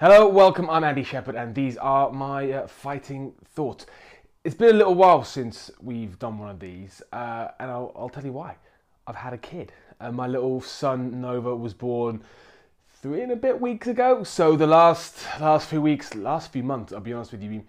Hello, welcome. I'm Andy Shepherd, and these are my uh, fighting thoughts. It's been a little while since we've done one of these, uh, and I'll, I'll, tell you why. I've had a kid. Uh, my little son Nova was born three and a bit weeks ago. So the last last few weeks, last few months, I'll be honest with you, been,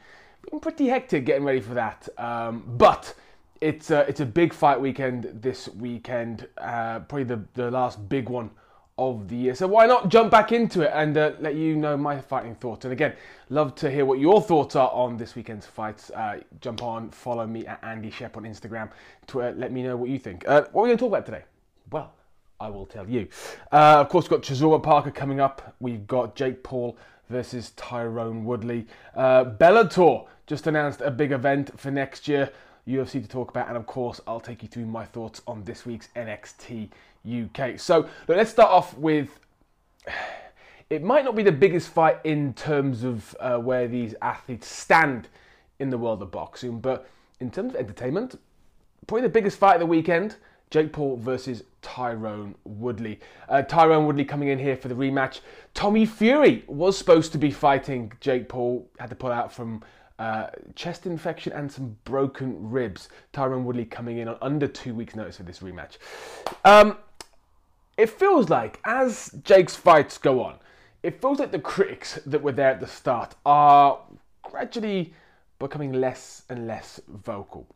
been pretty hectic getting ready for that. Um, but it's a, it's a big fight weekend this weekend. Uh, probably the the last big one of the year. So why not jump back into it and uh, let you know my fighting thoughts. And again, love to hear what your thoughts are on this weekend's fights. Uh, jump on, follow me at Andy Shep on Instagram uh, let me know what you think. Uh, what are we going to talk about today? Well, I will tell you. Uh, of course, we've got Chisora Parker coming up. We've got Jake Paul versus Tyron Woodley. Uh, Bellator just announced a big event for next year. UFC to talk about, and of course, I'll take you through my thoughts on this week's NXT UK. So let's start off with. It might not be the biggest fight in terms of uh, where these athletes stand in the world of boxing, but in terms of entertainment, probably the biggest fight of the weekend. Jake Paul versus Tyron Woodley. Uh, Tyron Woodley coming in here for the rematch. Tommy Fury was supposed to be fighting Jake Paul, had to pull out from uh, chest infection and some broken ribs. Tyron Woodley coming in on under two weeks' notice for this rematch. Um, it feels like as Jake's fights go on, it feels like the critics that were there at the start are gradually becoming less and less vocal.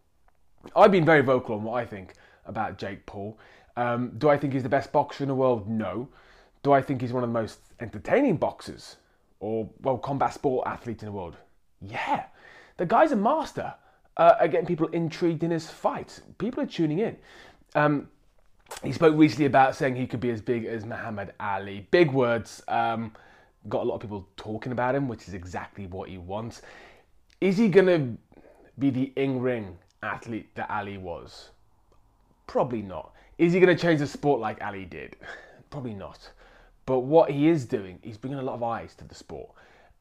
I've been very vocal on what I think about Jake Paul. Um, do I think he's the best boxer in the world? No. Do I think he's one of the most entertaining boxers or, well, combat sport athletes in the world? Yeah. The guy's a master uh, at getting people intrigued in his fights. People are tuning in. Um, he spoke recently about saying he could be as big as Muhammad Ali. Big words. Um, got a lot of people talking about him, which is exactly what he wants. Is he going to be the in ring athlete that Ali was? Probably not. Is he going to change the sport like Ali did? Probably not. But what he is doing, he's bringing a lot of eyes to the sport.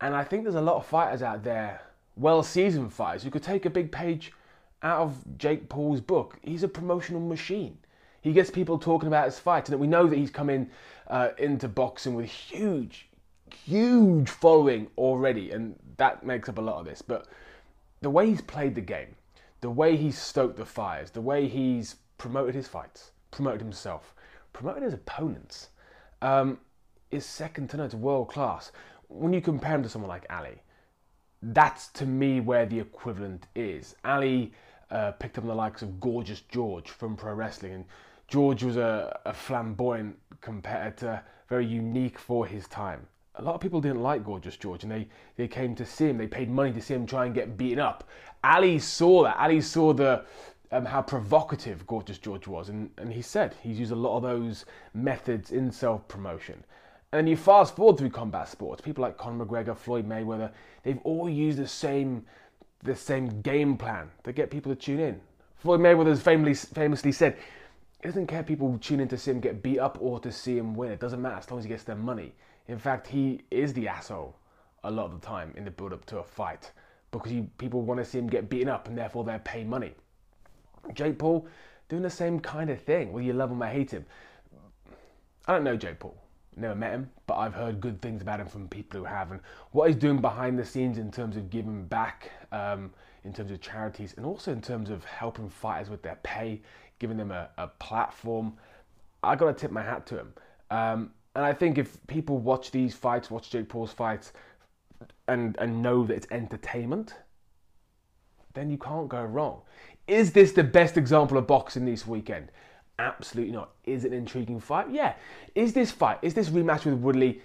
And I think there's a lot of fighters out there, well seasoned fighters, who could take a big page out of Jake Paul's book. He's a promotional machine. He gets people talking about his fight, and we know that he's come in uh, into boxing with huge, huge following already, and that makes up a lot of this. But the way he's played the game, the way he's stoked the fires, the way he's promoted his fights, promoted himself, promoted his opponents, um, is second to none. It's world class. When you compare him to someone like Ali, that's to me where the equivalent is. Ali uh, picked up on the likes of Gorgeous George from pro wrestling, and George was a, a flamboyant competitor, very unique for his time. A lot of people didn't like Gorgeous George, and they, they came to see him. They paid money to see him try and get beaten up. Ali saw that. Ali saw the um, how provocative Gorgeous George was, and, and he said he's used a lot of those methods in self promotion. And then you fast forward through combat sports, people like Conor McGregor, Floyd Mayweather, they've all used the same the same game plan to get people to tune in. Floyd Mayweather famously, famously said, doesn't care people tune in to see him get beat up or to see him win. It doesn't matter as long as he gets their money. In fact, he is the asshole a lot of the time in the build up to a fight because he, people want to see him get beaten up and therefore they're paying money. Jake Paul doing the same kind of thing, whether you love him or hate him. I don't know Jake Paul, never met him, but I've heard good things about him from people who have. And what he's doing behind the scenes in terms of giving back, um, in terms of charities, and also in terms of helping fighters with their pay, giving them a, a platform. I got to tip my hat to him. Um, and I think if people watch these fights, watch Jake Paul's fights, and and know that it's entertainment, then you can't go wrong. Is this the best example of boxing this weekend? Absolutely not. Is it an intriguing fight? Yeah. Is this fight, is this rematch with Woodley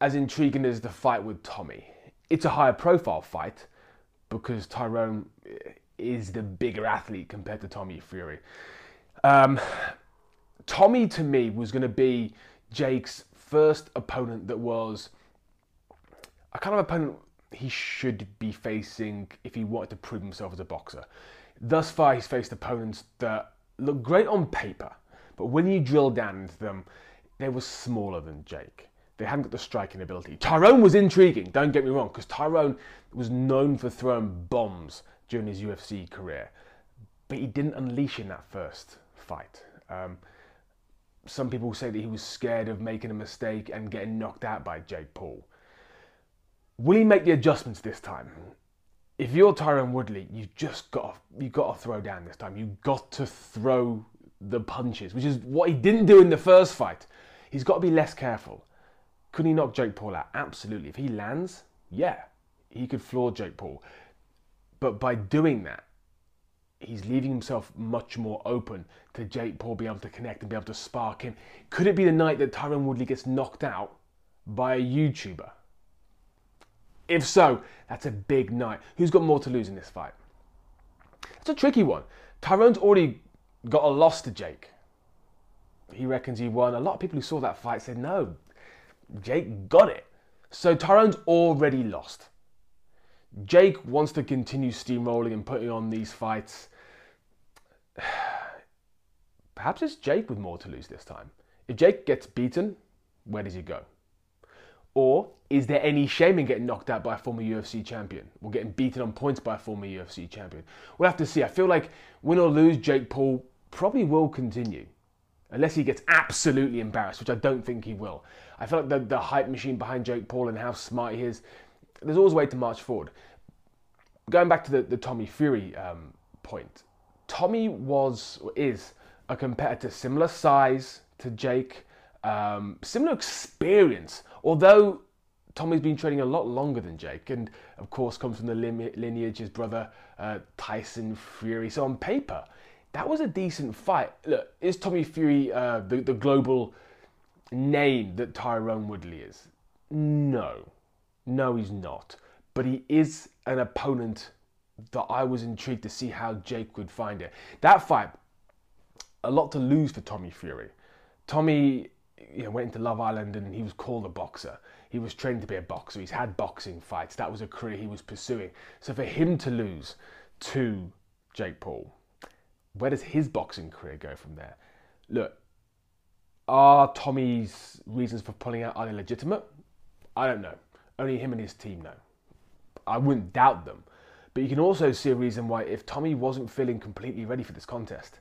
as intriguing as the fight with Tommy? It's a higher profile fight because Tyron is the bigger athlete compared to Tommy Fury. Um, Tommy to me was going to be Jake's first opponent that was a kind of opponent he should be facing if he wanted to prove himself as a boxer. Thus far, he's faced opponents that look great on paper, but when you drill down into them, they were smaller than Jake. They hadn't got the striking ability. Tyron was intriguing, don't get me wrong, because Tyron was known for throwing bombs during his UFC career, but he didn't unleash in that first fight. Um, some people say that he was scared of making a mistake and getting knocked out by Jake Paul. Will he make the adjustments this time? If you're Tyron Woodley, you've just got you got to throw down this time. You've got to throw the punches, which is what he didn't do in the first fight. He's got to be less careful. Could he knock Jake Paul out? Absolutely. If he lands, yeah, he could floor Jake Paul. But by doing that, he's leaving himself much more open to Jake Paul being able to connect and be able to spark him. Could it be the night that Tyron Woodley gets knocked out by a YouTuber? If so, that's a big night. Who's got more to lose in this fight? It's a tricky one. Tyron's already got a loss to Jake. He reckons he won. A lot of people who saw that fight said, no, Jake got it. So Tyron's already lost. Jake wants to continue steamrolling and putting on these fights. Perhaps it's Jake with more to lose this time. If Jake gets beaten, where does he go? Or is there any shame in getting knocked out by a former UFC champion or getting beaten on points by a former UFC champion? We'll have to see. I feel like win or lose, Jake Paul probably will continue. Unless he gets absolutely embarrassed, which I don't think he will. I feel like the, the hype machine behind Jake Paul and how smart he is, there's always a way to march forward. Going back to the, the Tommy Fury um, point, Tommy was, is, a competitor similar size to Jake, um, similar experience, although Tommy's been training a lot longer than Jake, and of course comes from the lineage his brother uh, Tyson Fury. So on paper, that was a decent fight. Look, is Tommy Fury uh, the, the global name that Tyron Woodley is? No, no, he's not. But he is an opponent that I was intrigued to see how Jake would find it. That fight, a lot to lose for Tommy Fury. Tommy you know, went into Love Island and he was called a boxer. He was trained to be a boxer. He's had boxing fights. That was a career he was pursuing. So for him to lose to Jake Paul, where does his boxing career go from there? Look, are Tommy's reasons for pulling out are they legitimate? I don't know. Only him and his team know. I wouldn't doubt them. But you can also see a reason why if Tommy wasn't feeling completely ready for this contest,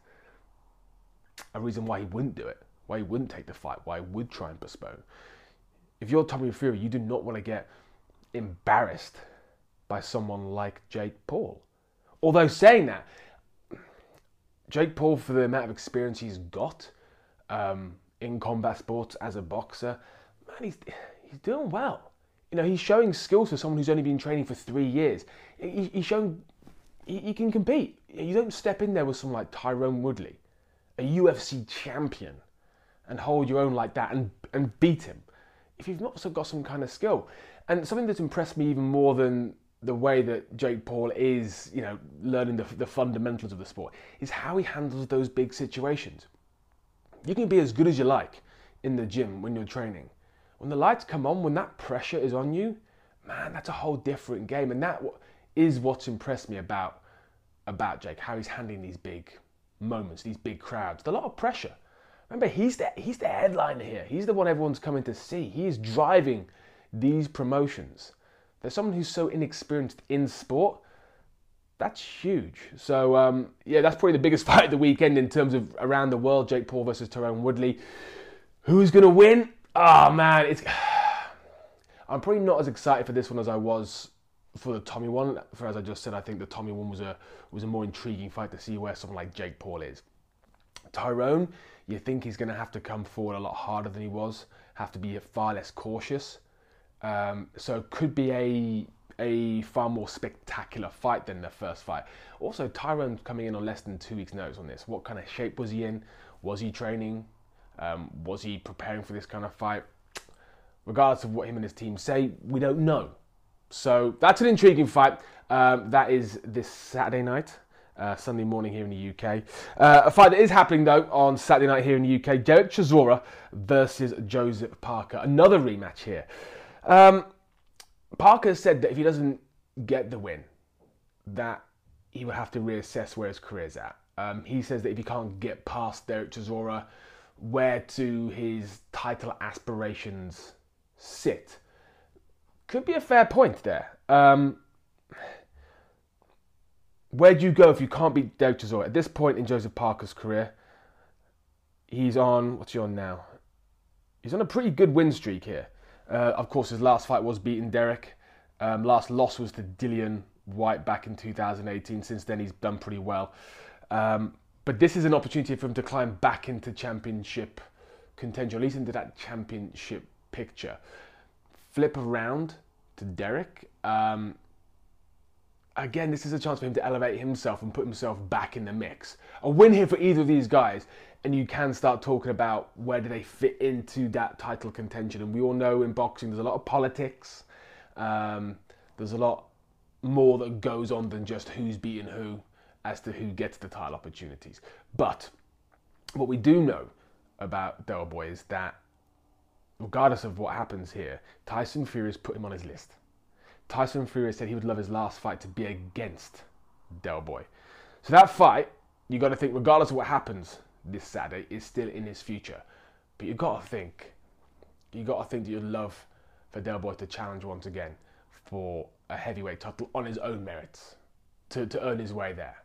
a reason why he wouldn't do it, why he wouldn't take the fight, why he would try and postpone. If you're Tommy Fury, you do not want to get embarrassed by someone like Jake Paul. Although saying that, Jake Paul, for the amount of experience he's got um, in combat sports as a boxer, man, he's he's doing well. You know, he's showing skills for someone who's only been training for three years. He, he's showing he, he, can compete. You don't step in there with someone like Tyron Woodley, a UFC champion, and hold your own like that and and beat him if you've not got some kind of skill. And something that's impressed me even more than the way that Jake Paul is, you know, learning the, the fundamentals of the sport is how he handles those big situations. You can be as good as you like in the gym when you're training. When the lights come on, when that pressure is on you, man, that's a whole different game. And that is what's impressed me about about Jake, how he's handling these big moments, these big crowds. There's a lot of pressure. Remember, he's the he's the headliner here. He's the one everyone's coming to see. He's driving these promotions. There's someone who's so inexperienced in sport. That's huge. So um, yeah, that's probably the biggest fight of the weekend in terms of around the world. Jake Paul versus Tyron Woodley. Who's gonna win? Oh man, it's. I'm probably not as excited for this one as I was for the Tommy one. For as I just said, I think the Tommy one was a was a more intriguing fight to see where someone like Jake Paul is. Tyron, you think he's going to have to come forward a lot harder than he was, have to be far less cautious. Um, so it could be a a far more spectacular fight than the first fight. Also, Tyron coming in on less than two weeks' notice on this. What kind of shape was he in? Was he training? Um, was he preparing for this kind of fight? Regardless of what him and his team say, we don't know. So that's an intriguing fight. Um, that is this Saturday night uh, Sunday morning here in the UK. Uh, a fight that is happening though on Saturday night here in the UK: Derek Chisora versus Joseph Parker. Another rematch here. Um, Parker said that if he doesn't get the win, that he would have to reassess where his career's at. Um, he says that if he can't get past Derek Chisora, where to his title aspirations sit? Could be a fair point there. Um, where do you go if you can't beat Derek Chisora? At this point in Joseph Parker's career, he's on, what's he on now? He's on a pretty good win streak here. Uh, of course, his last fight was beating Derek. Um, last loss was to Dillian Whyte back in 2018. Since then, he's done pretty well. Um, but this is an opportunity for him to climb back into championship contention, at least into that championship picture. Flip around to Derek. Um, again, this is a chance for him to elevate himself and put himself back in the mix. A win here for either of these guys, and you can start talking about where do they fit into that title contention. And we all know in boxing there's a lot of politics. Um, there's a lot more that goes on than just who's beating who as to who gets the title opportunities. But what we do know about Del Boy is that regardless of what happens here, Tyson Fury has put him on his list. Tyson Fury said he would love his last fight to be against Del Boy. So that fight, you got to think, regardless of what happens this Saturday, is still in his future. But you got to think, you got to think that you'd love for Del Boy to challenge once again for a heavyweight title on his own merits to, to earn his way there.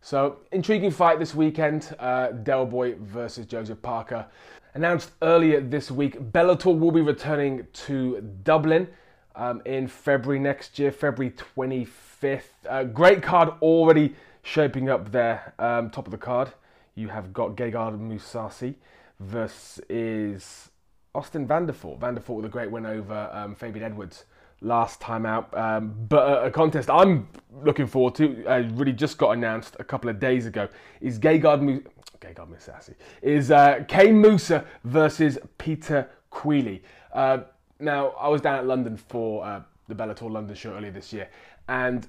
So, intriguing fight this weekend uh, Del Boy versus Joseph Parker. Announced earlier this week, Bellator will be returning to Dublin um, in February next year, February 25th. Uh, great card already shaping up there. Um, top of the card, you have got Gegard Mousasi versus Austin Vanderford. Vanderford with a great win over um, Fabian Edwards last time out. Um, but a, contest I'm looking forward to, uh, really just got announced a couple of days ago, is Gegard Mu- Gegard Mousasi, is uh, Kane Mousah versus Peter Queally. Uh, now, I was down at London for uh, the Bellator London show earlier this year, and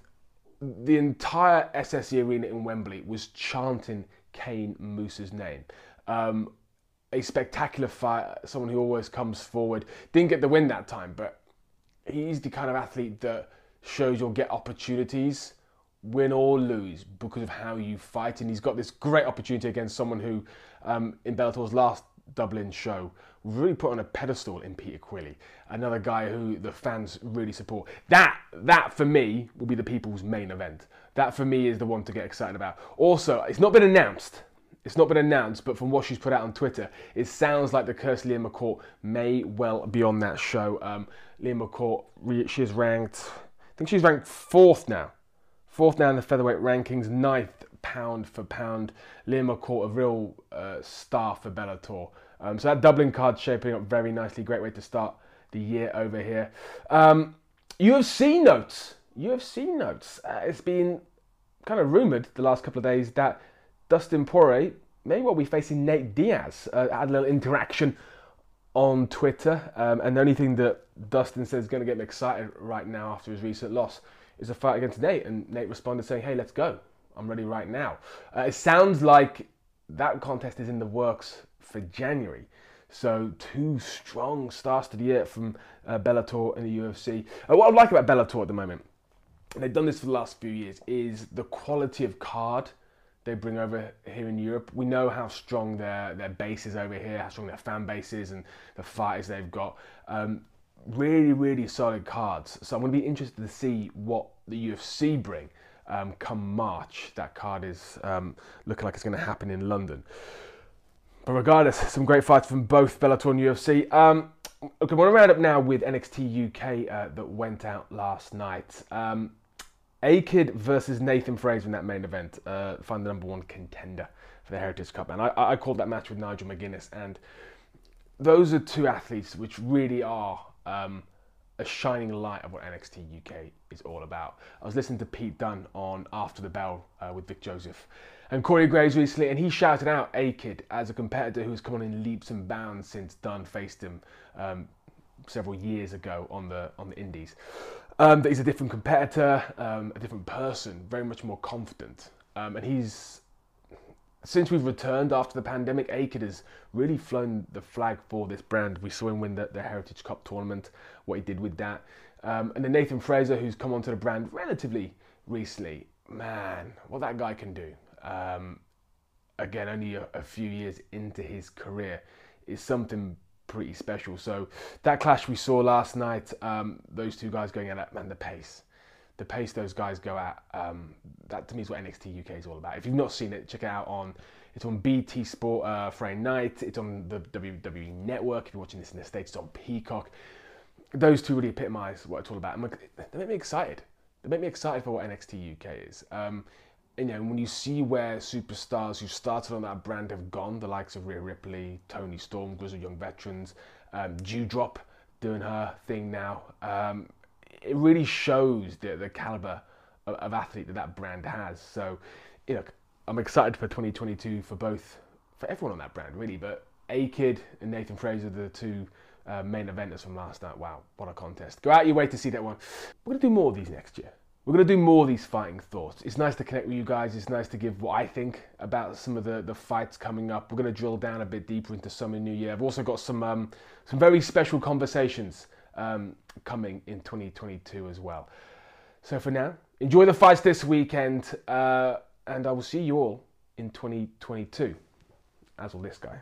the entire SSE arena in Wembley was chanting Kane Mousah's name. Um, a spectacular fight, someone who always comes forward. Didn't get the win that time, but he's the kind of athlete that shows you'll get opportunities, win or lose, because of how you fight. And he's got this great opportunity against someone who, um, in Bellator's last Dublin show, really put on a pedestal in Peter Queally, another guy who the fans really support. That, that for me, will be the people's main event. That for me is the one to get excited about. Also, it's not been announced. It's not been announced, but from what she's put out on Twitter, it sounds like the curse Leah McCourt may well be on that show. Um, Leah McCourt, she is ranked, I think she's ranked fourth now. Fourth now in the featherweight rankings, ninth pound for pound. Leah McCourt, a real uh, star for Bellator. Um, so that Dublin card shaping up very nicely. Great way to start the year over here. Um, UFC notes. UFC notes. Uh, it's been kind of rumoured the last couple of days that Dustin Poirier may well be facing Nate Diaz. Uh, had a little interaction on Twitter, um, and the only thing that Dustin says is going to get him excited right now after his recent loss is a fight against Nate. And Nate responded saying, "Hey, let's go. I'm ready right now." Uh, it sounds like that contest is in the works for January. So two strong starts to the year from uh, Bellator and the UFC. Uh, what I like about Bellator at the moment, and they've done this for the last few years, is the quality of card they bring over here in Europe. We know how strong their their base is over here, how strong their fan base is, and the fighters they've got. Um, really, really solid cards. So I'm going to be interested to see what the UFC bring um, come March. That card is um, looking like it's going to happen in London. But regardless, some great fights from both Bellator and UFC. Um, okay, we're to round up now with NXT UK uh, that went out last night. Um, A-Kid versus Nathan Frazer in that main event. Uh, find the number one contender for the Heritage Cup. And I, I called that match with Nigel McGuinness. And those are two athletes which really are um, a shining light of what NXT UK is all about. I was listening to Pete Dunne on After the Bell uh, with Vic Joseph and Corey Graves recently, and he shouted out A-Kid as a competitor who's come on in leaps and bounds since Dunn faced him um, several years ago on the on the Indies. Um, that he's a different competitor, um, a different person, very much more confident, um, and he's since we've returned after the pandemic, A-Kid has really flown the flag for this brand. We saw him win the, the Heritage Cup tournament, what he did with that. Um, and then Nathan Frazer, who's come onto the brand relatively recently, man, what that guy can do. Um, again, only a, a, few years into his career is something pretty special. So that clash we saw last night, um, those two guys going at it, man, the pace the pace those guys go at, um, that to me is what NXT UK is all about. If you've not seen it, check it out on it's on BT Sport uh, Friday night. It's on the WWE Network. If you're watching this in the States, it's on Peacock. those two really epitomise what it's all about. And they make me excited. They make me excited for what NXT UK is. Um, you know, when you see where superstars who started on that brand have gone, the likes of Rhea Ripley, Toni Storm, Grizzled Young Veterans, um, Doudrop doing her thing now, um, it really shows the, the caliber of, of, athlete that that brand has. So, you know, I'm excited for 2022 for both, for everyone on that brand, really. But A Kid and Nathan Frazer, the two uh, main eventers from last night. Wow, what a contest. Go out your way to see that one. We're going to do more of these next year. We're going to do more of these fighting thoughts. It's nice to connect with you guys. It's nice to give what I think about some of the, the fights coming up. We're going to drill down a bit deeper into summer new year. I've also got some um, some very special conversations um, coming in 2022 as well. So for now, enjoy the fights this weekend, uh, and I will see you all in 2022, as will this guy.